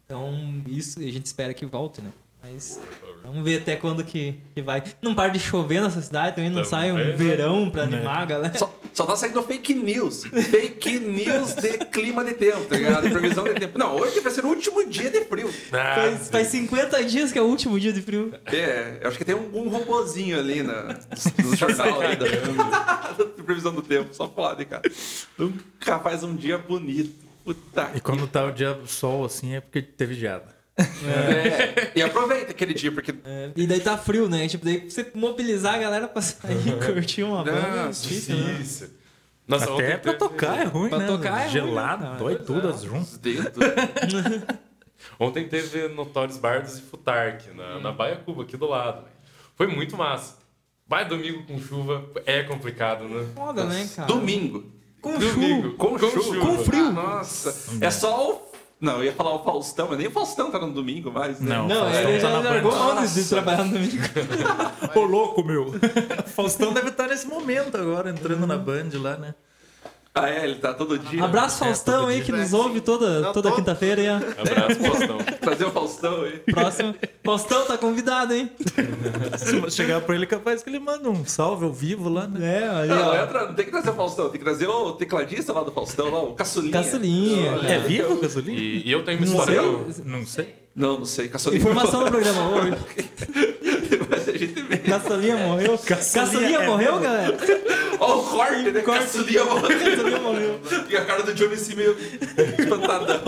Então, isso a gente espera que volte, né? Mas vamos ver até quando que, que vai. Não para de chover nessa cidade, também não sai um né? verão pra animar a galera. Só, Só tá saindo fake news. Fake news de clima de tempo, tá ligado? De previsão de tempo. Não, hoje vai ser o último dia de frio. Ah, Faz, faz 50 dias que é o último dia de frio. É, eu acho que tem um, um robozinho ali na, no jornal ali da, de previsão do tempo. Só pode, cara. Nunca faz um dia bonito. Puta E quando tá o dia do sol assim é porque teve geada. É, e aproveita aquele dia, porque. É, e daí tá frio, né? Tipo, daí pra você mobilizar a galera pra sair e curtir uma banda. é Nossa, difícil, né? Nossa, Até ontem pra teve- tocar é ruim, Pra né? tocar é ruim, Gelado, né? dói tudo as juntas. Ontem teve Notórios Bardos e Futark na, na Baia Cuba, aqui do lado. Foi muito massa. Vai domingo com chuva, é complicado, né? Foda, né, cara? Domingo. Com Domingo, chuva. Com, chuva. Com frio. Ah, nossa. É só o. Não, eu ia falar o Faustão, mas nem o Faustão tá no domingo mais. Né? Não. Não, Faustão ele tá já na largou mão de- trabalhar no domingo. Ô, louco, meu. Faustão deve estar nesse momento agora, entrando na Band lá, né? Ah, é, ele tá todo dia. Abraço É, Faustão aí dia. que nos ouve toda, Não, toda todo- quinta-feira. aí, ó. Abraço, Faustão. Trazer o Faustão aí. Próximo. Faustão tá convidado, hein? Se chegar pra ele, capaz que ele manda um salve ao vivo lá, né? É, ali, Não, ó. é tra- tem que trazer o Faustão, tem que trazer o tecladista lá do Faustão, lá, o Caçulinha. Caçulinha. É vivo, Gasolina? E, e eu tenho uma Não história. sei. Não sei. Não, não sei, Caçulinha. Informação no programa hoje. Mas a gente vê. Caçulinha morreu. Caçulinha Caçulinha é morreu, mesmo. galera? Olha o corte, né? Corte. Caçulinha morreu. Caçulinha morreu. E a cara do Johnny assim meio espantadão.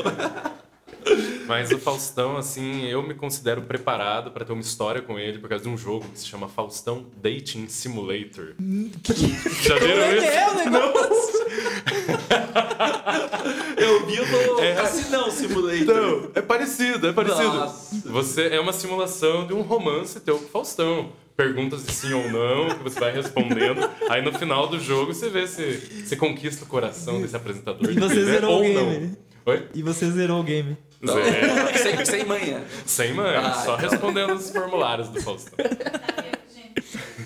Mas o Faustão, assim, eu me considero preparado pra ter uma história com ele por causa de um jogo que se chama Faustão Dating Simulator. Já Como viram é que isso? é o negócio? Eu vi no Cassinão Simulator. Então, é parecido, é parecido. Nossa. Você é uma simulação de um romance teu com o Faustão. Perguntas de sim ou não, que você vai respondendo. Aí no final do jogo você vê se você conquista o coração desse apresentador. E que você quiser, zerou o ou game. não. Oi? E você zerou o game. Zero. Sem, sem manhã. Sem mãe, Ah, só então. respondendo os formulários do Faustão.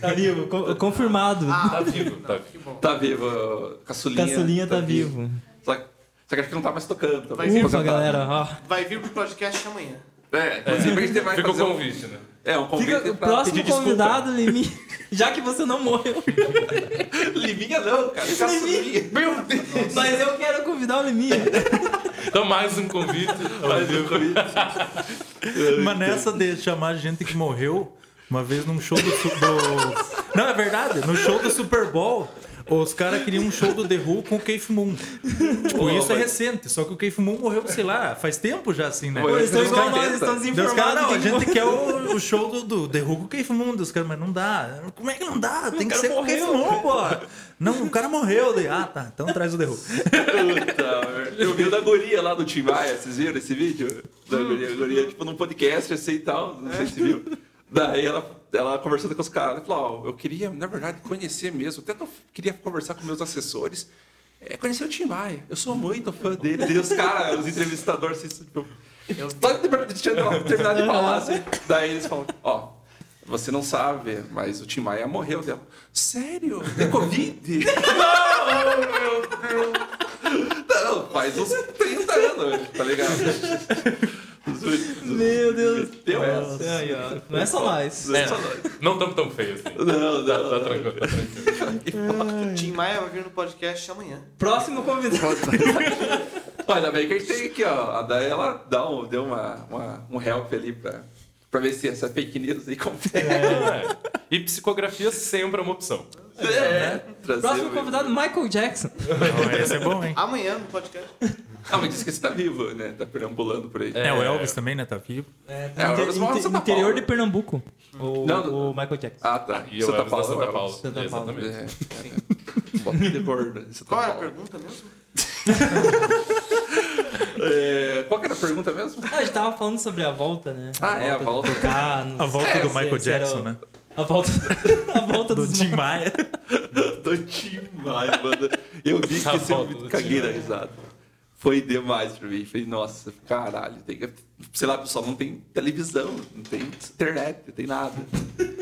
Tá vivo, co- confirmado. Tá vivo, tá vivo. Que bom. Tá vivo, Caçulinha. Caçulinha tá vivo. Só, que- só que acho que não tá mais tocando. Tá Vai mais vir, Ufa, galera, ó. Vai vir pro podcast amanhã. É, inclusive a gente vai Fica o fazer um- convite, né? É, um convite Fica o pra próximo convidado, Limi. Já que você não morreu. Liminha não, cara. Caçulinha. Meu Deus. Mas eu quero convidar o Limi. Então, mais um convite. Mais um convite. Mas nessa de chamar gente que morreu, uma vez num show do, do- Não, é verdade. No show do Super Bowl, os caras queriam um show do The Who com o Keith Moon. Tipo, isso é recente. Só que o Keith Moon morreu, sei lá, faz tempo já, assim, né? Eles estão Os igual caras nós, estão tentam. Daí os caras, não, a gente quer o, o show do, do The Who com o Keith Moon. Dos caras, mas não dá. Como é que não dá? Tem que ser com o Keith. Moon, pô. Não, o cara morreu. Daí, ah, tá. Então traz o The Who. Puta, merda. eu vi o da guria lá do Tim Maia, vocês viram esse vídeo? Da guria, a guria, tipo, num podcast assim e tal, não sei se viu. Daí ela, ela conversando com os caras, ela falou, ó, eu queria, na verdade, conhecer mesmo, até eu queria conversar com meus assessores, é, conhecer o Tim Maia, eu sou muito fã dele. E os caras, os entrevistadores, assim, tipo, só deixando ela terminar de falar, assim. Daí eles falam, ó, você não sabe, mas o Tim Maia morreu dela. Sério? É Covid? não, meu Deus. Não, faz uns 30 anos, tá ligado? Meu Deus. Deu essa. Aí, ó. Não é só nós. Não é só nós. Não estamos tão feios assim. Não, Tá, não, tá não. tranquilo, tá tranquilo. Tim Maia vai vir no podcast amanhã. Próximo convidado. Olha, bem que a gente tem aqui, ó. A Daí ela dá um, deu uma, uma, um help ali pra, pra ver se essa fake news aí confere. É. E psicografia sempre é uma opção. É, trazer Próximo convidado, Michael Jackson. Não, esse é bom, hein? Amanhã no podcast. Ah, mas disse que você tá vivo, né? Tá perambulando por aí. É, o Elvis também, né? Tá vivo. É, É, o Elvis mora Santa interior de Pernambuco. O, Não, o Michael Jackson. Ah, tá. E o Santa Elvis da Paula, Santa. Paulo. Santa Paula. Exatamente. É, é. Bota de gordo. Santa Qual era a Paula. pergunta mesmo? É, qual que era a pergunta mesmo? Ah, a gente tava falando sobre a volta, né? Ah, é, a volta. de tocar, não A volta do se- Michael se era Jackson, o- né? A volta, a volta Do dos Tim Maia. Tô demais, mano. Eu vi que Essa foto do caguei da Tim risada. Foi demais pra mim. Falei, nossa, caralho. Tem, que- sei lá, pessoal, não tem televisão, não tem internet, não tem nada.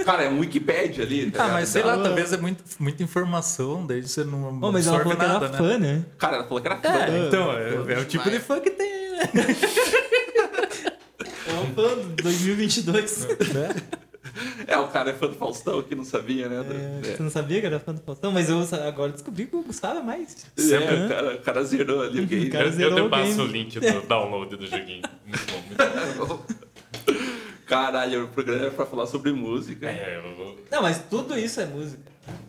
Cara, é um Wikipedia ali. tá Ah, mas sei lá, talvez é muito, muita informação, daí você não Oh, mas ela falou que nada, era né? fã, né? Cara, ela falou que era fã. É, então, é, é o tipo de fã que tem, né? É um fã do 2022. É, o cara é fã do Faustão que não sabia, né? Você não sabia que era fã do Faustão? Mas eu agora descobri que o Gustavo é mais. É, é, o, cara, o cara zerou ali o game. Cara, Eu, eu te passo o game. o link do download do joguinho. Muito bom, muito bom. Caralho, o programa é pra falar sobre música. É, eu vou- Não, mas tudo isso é música.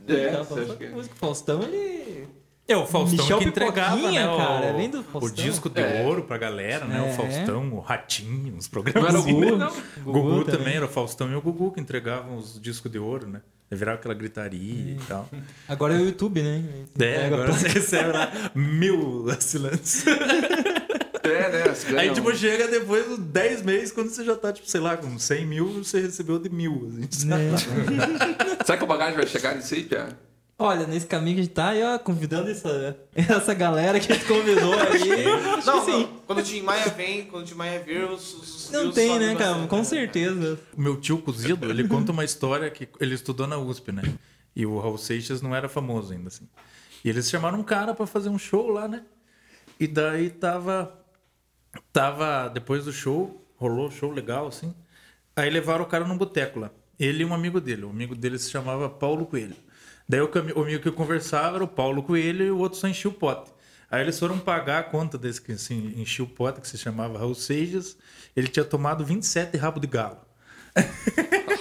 É, sobre que é? música. O Faustão, ele. É, o Faustão Michel que entregava, né, o, cara, vem do o Faustão. disco de É. ouro pra galera, né? É. O Faustão, o Ratinho, os Não programas. era o Gugu, né? não? O Gugu, também. era o Faustão e o Gugu que entregavam os discos de ouro, né? Virava aquela gritaria e tal. Agora é o YouTube, né? É, agora você recebe lá mil assinantes. É, né? Aí, um- tipo, chega depois dos 10 meses, quando você já tá, tipo, sei lá, com 100 mil, você recebeu de mil, assim, sabe? Né? Será que o bagagem vai chegar nisso aí, Pia? Olha, nesse caminho que a gente tá aí, ó, convidando essa, essa galera que a gente convidou aí. acho Não, que sim. não. Quando o Tim Maia vem, quando o Tim Maia vir, os, os Não tem, né, cara? bastante. Com certeza. O meu tio cozido, ele conta uma história que ele estudou na USP, né? E o Raul Seixas não era famoso ainda, assim. E eles chamaram um cara pra fazer um show lá, né? E daí tava. Tava. Depois do show, rolou show legal, assim. Aí levaram o cara num boteco lá. Ele e um amigo dele. O amigo dele se chamava Paulo Coelho. Daí o, amigo que conversava era o Paulo Coelho e o outro só enchia o pote. Aí eles foram pagar a conta desse que assim, enchia o pote, que se chamava Raul Seixas. Ele tinha tomado 27 rabo de galo.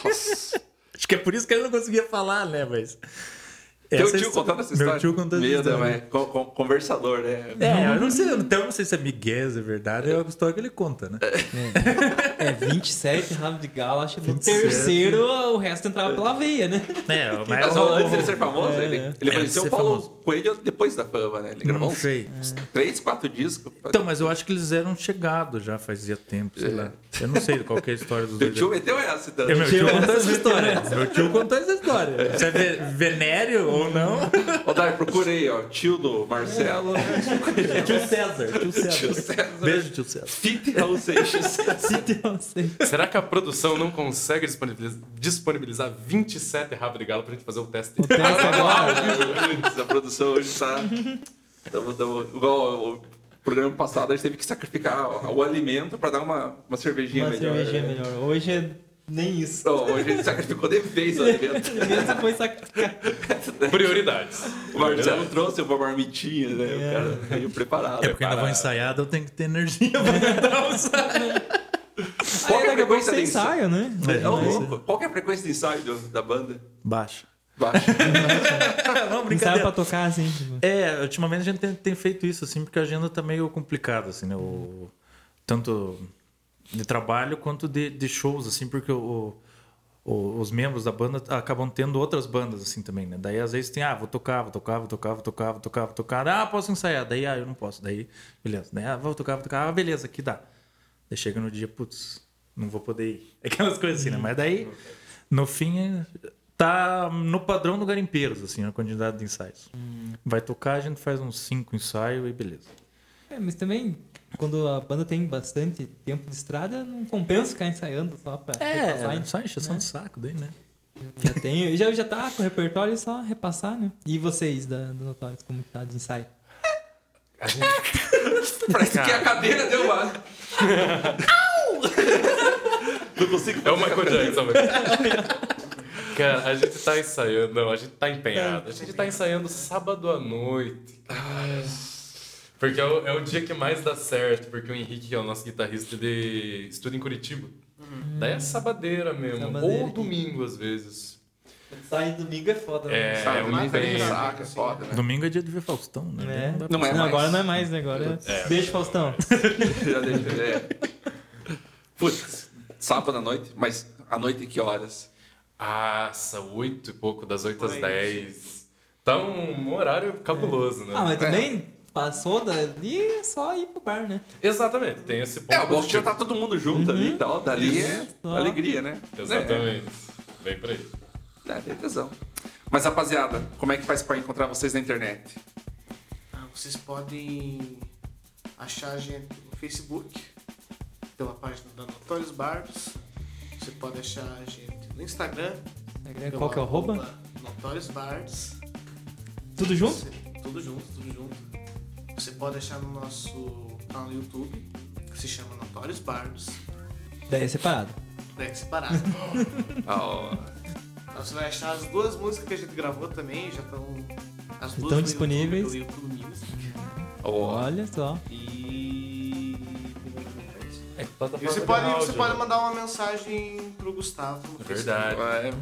Nossa. Acho que é por isso que ele não conseguia falar, né? Mas. Teu Essa tio história- contando essa história? Meu tio contando essa Meu Deus, história. mas con- con- conversador, né? É, eu não sei, então eu não sei se é Miguel, se é verdade, é a história que ele conta, né? É, 27 rabo de galo, acho que no 27. terceiro o resto entrava pela veia, né? É, mas Mas o- antes de ele ser famoso, É, ele, é. ele É, o Paulo famoso. Coelho depois da fama, né? Ele gravou não uns sei. três, quatro discos. Então, mas eu acho que eles eram chegados já fazia tempo, sei lá. Eu não sei qual que é a história dos Meu dois. tio meteu essa, então. É, meu tio contou essa história. Meu tio contou essa história. Se é ve- venério ou não. Ô, Dai, procurei, ó. Tio do Marcelo. Tio César. Tio César. Tio César. Beijo, tio César. Fit Raul Seixas. Sei. Será que a produção não consegue disponibilizar, disponibilizar 27 rabos de galo pra gente fazer o teste? O teste agora. a produção hoje tá. Tamo, tamo, igual o programa passado, a gente teve que sacrificar o, o alimento pra dar uma, uma cervejinha Uma melhor. cervejinha né? melhor. Hoje é nem isso. Não, hoje a gente sacrificou de vez o alimento. Mesmo foi sacrificar. Prioridades. O Marcelo trouxe uma marmitinha, né? O cara veio preparado. É porque ainda vou ensaiar, eu tenho que ter energia pra ensaio. Qual é a frequência de ensaio, né? É, É, louco. Qual que é a frequência de ensaio da banda? Baixa. Baixa. Não, brincadeira. pra tocar, assim. Tipo. É, ultimamente a gente tem, tem feito isso, assim, porque a agenda tá meio complicada, assim, né? O, tanto de trabalho quanto de, de shows, assim, porque o, o- os membros da banda acabam tendo outras bandas, assim, também, né? Daí, às vezes, tem, ah, vou tocar, vou tocar, vou tocar, vou tocar, vou tocar, vou tocar. Ah, posso ensaiar. Daí, ah, eu não posso. Daí, beleza. Daí, ah, vou tocar, vou tocar. Ah, beleza, aqui dá. Daí chega no dia, putz, não vou poder ir. Aquelas coisas assim, né? Mas daí, no fim, tá no padrão do Garimpeiros, assim, a quantidade de ensaios. Vai tocar, a gente faz uns cinco ensaios e beleza. É, mas também, quando a banda tem bastante tempo de estrada, não compensa ficar ensaiando só pra repassar. É, só encheção de saco daí, né? Já tem, já, já tá com o repertório, é só repassar, né? E vocês da, do Notórios, como que tá de ensaio? A gente- Parece que a cadeira deu uma. Não consigo É o Michael Jackson. velho. Cara, a gente tá ensaiando. Não, a gente tá empenhado. A gente tá ensaiando sábado à noite. Porque é o, é o dia que mais dá certo, porque o Henrique, que é o nosso guitarrista, ele estuda em Curitiba. Daí é sabadeira mesmo. Sabadeira. Ou domingo, às vezes. Sair domingo é foda, É, Sabe, é um mais empenho. saca, é foda, né? Domingo é dia de ver Faustão, né? É. Não Não é Não, mais. agora não é mais, né? Agora é. Beijo, Faustão. Já deixa, é. Putz, sábado à noite, mas à noite que horas? Nossa, oito e pouco, das oito às dez. Tá um horário cabuloso, né? Ah, mas também passou dali é só ir pro bar, né? Exatamente, tem esse ponto É, o bom que já positivo. tá todo mundo junto ali e tal. Dali é Ó. alegria, né? Exatamente. Vem por aí. É, é, tem tesão. Mas rapaziada, como é que faz pra encontrar vocês na internet? Ah, vocês podem achar a gente no Facebook, pela página da Notorious Barbs. Você pode achar a gente no Instagram. pelo Qual que é o arroba? Notorious Barbs. Tudo junto? Você- tudo junto, tudo junto. Você pode achar no nosso canal no YouTube, que se chama Notorious Barbs. Daí é separado. Daí separar. Ó, Então você vai achar as duas músicas que a gente gravou também, já estão as duas Estão no disponíveis. YouTube, YouTube. Olha só. E... É e plataforma você de pode, áudio, você pode né? mandar uma mensagem pro Gustavo. no Verdade. É,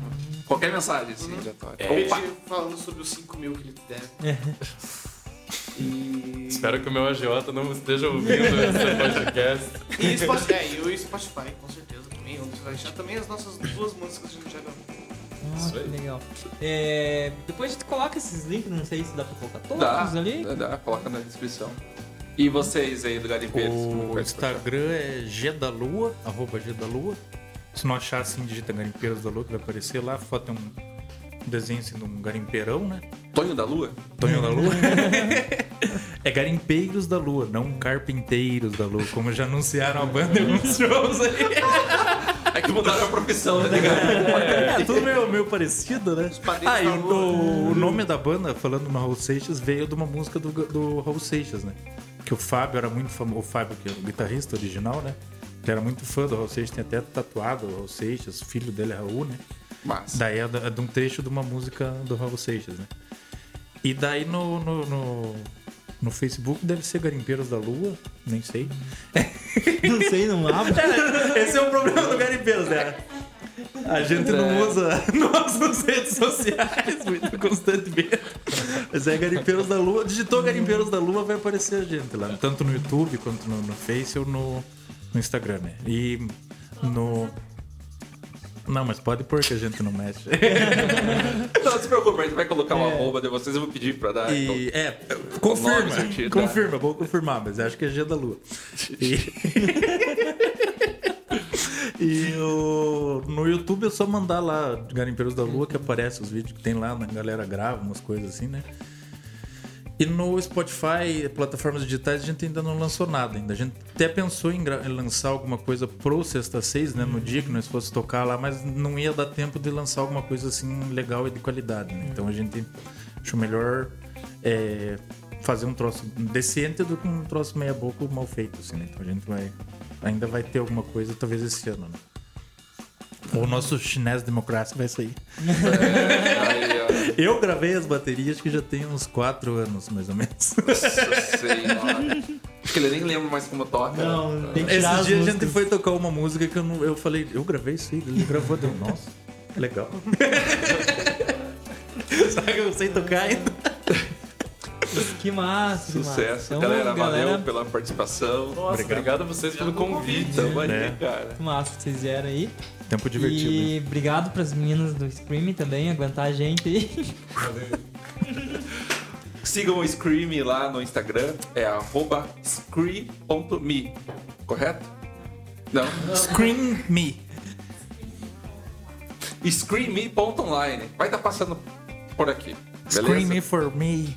qualquer mensagem, sim, já tá. Opa! Pede falando sobre os 5 mil que ele te deve. E... Espero que o meu agiota não esteja ouvindo esse podcast. E Spotify, é, e o Spotify, com certeza, também, onde você vai achar também as nossas duas músicas que a gente já gravou. Ah, Isso que legal. É, depois a gente coloca esses links, não sei se dá pra colocar todos Dá, ali. dá, dá, coloca na descrição. E vocês aí do Garimpeiros? O? Instagram é G da Lua, arroba G da Lua. Se não achar assim, digita Garimpeiros da Lua, que vai aparecer lá. A foto é um desenho assim, de um garimpeirão, né? Tonho da Lua? Tonho da Lua. é Garimpeiros da Lua, não Carpinteiros da Lua, como já anunciaram a banda em alguns shows aí. É que mudaram a profissão, né, cara? É, tudo meio, meio parecido, né? Ah, e o, o nome da banda, falando no Raul Seixas, veio de uma música do, do Raul Seixas, né? Que o Fábio era muito famoso, o Fábio, que é o guitarrista original, né? Que era muito fã do Raul Seixas, tem até tatuado o Raul Seixas, filho dele é Raul, né? Mas, Daí é, é de um trecho de uma música do Raul Seixas, né? E daí no, no, no, no Facebook deve ser Garimpeiros da Lua, nem sei. Não sei, não abre. Esse é o problema do Garimpeiros, né? A gente não usa nossas redes sociais muito constantemente. Mas é Garimpeiros da Lua. Digitou Garimpeiros da Lua, vai aparecer a gente lá. Tanto no YouTube quanto no, no Face ou no, no Instagram, né? E no. Não, mas pode pôr que a gente não mexe. não se preocupe, a gente vai colocar o arroba de vocês, eu vou pedir pra dar. então. E, é, nome confirma, confirma, vou confirmar, mas acho que é G da Lua. E, E o- no YouTube é só mandar lá Garimpeiros da Lua que aparece os vídeos que tem lá, a galera grava umas coisas assim, né? E no Spotify, plataformas digitais, a gente ainda não lançou nada ainda. A gente até pensou em, lançar alguma coisa pro Sexta Seis, né? No dia que nós fosse tocar lá, mas não ia dar tempo de lançar alguma coisa assim legal e de qualidade, né? Então a gente achou melhor é, fazer um troço decente do que um troço meia boca mal feito, assim, né? Então a gente vai... Ainda vai ter alguma coisa, talvez esse ano, né? O nosso chinês democrático vai sair. Eu gravei as baterias que já tem uns 4 anos, mais ou menos. Nossa senhora. Acho que ele nem lembra mais como toca. Não, tem que tirar Esse dia a gente músicas. foi tocar uma música que eu, não, eu falei, eu gravei isso aí, ele gravou, deu, nossa, legal. Sabe que eu sei tocar ainda? Que massa, que massa. Sucesso. Então, galera, galera, valeu pela participação. Nossa, Obrigado. obrigado, a vocês pelo convite. Tamo aí, né? cara. Que massa que vocês vieram aí. Tempo divertido. né? E obrigado pras meninas do Scream também, aguentar a gente aí. Sigam o Scream lá no Instagram, é arroba scree.me, correto? Não? Scream Me. Screame.online. Vai estar passando por aqui. Scream Beleza? Me for Me.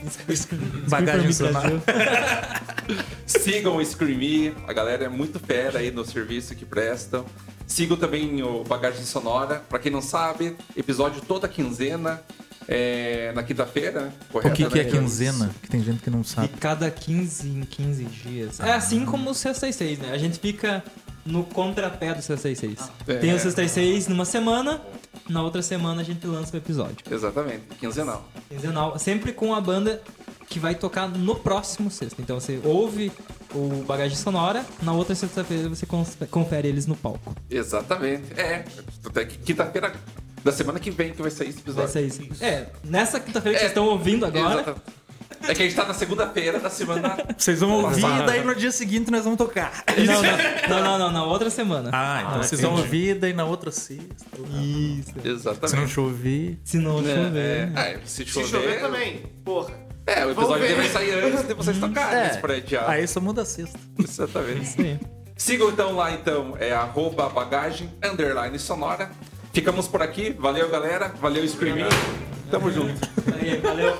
Bagagem sonora. Sigam o Screamy, a galera é muito fera aí no serviço que prestam. Sigam também o Bagagem Sonora. Pra quem não sabe, episódio toda quinzena, é, na quinta-feira, O correto? que, que é né? quinzena? Que tem gente que não E sabe. cada 15 em 15 dias. É assim como o 666, né? A gente fica no contrapé do 666. É. Tem o 666 numa semana, na outra semana a gente lança o episódio. Exatamente, quinzenal. Quinzenal, sempre com a banda que vai tocar no próximo sexta. Então você ouve o Bagagem Sonora, na outra sexta-feira você confere eles no palco. Exatamente. É, até que quinta-feira da semana que vem que vai sair esse Vai episódio. ser isso. É, nessa quinta-feira que É, vocês estão ouvindo agora, Exata- É que a gente tá na segunda-feira da semana. Vocês vão ouvir Passada. e daí no dia seguinte nós vamos tocar. Não, não, não, não, não, na outra semana. Ah, então vocês vão ouvir daí na outra sexta. Isso. Se não Exatamente. chover. Se não chover. É, é, se Se chover. chover também, porra. É, o episódio vai sair antes de vocês tocarem esse pré-diabo. Aí só muda a sexta. Exatamente. Isso aí. Sigam então lá, então, é arroba bagagem, underline sonora. Ficamos por aqui. Valeu, galera. Valeu, Screaming. Tamo junto. Aí, valeu.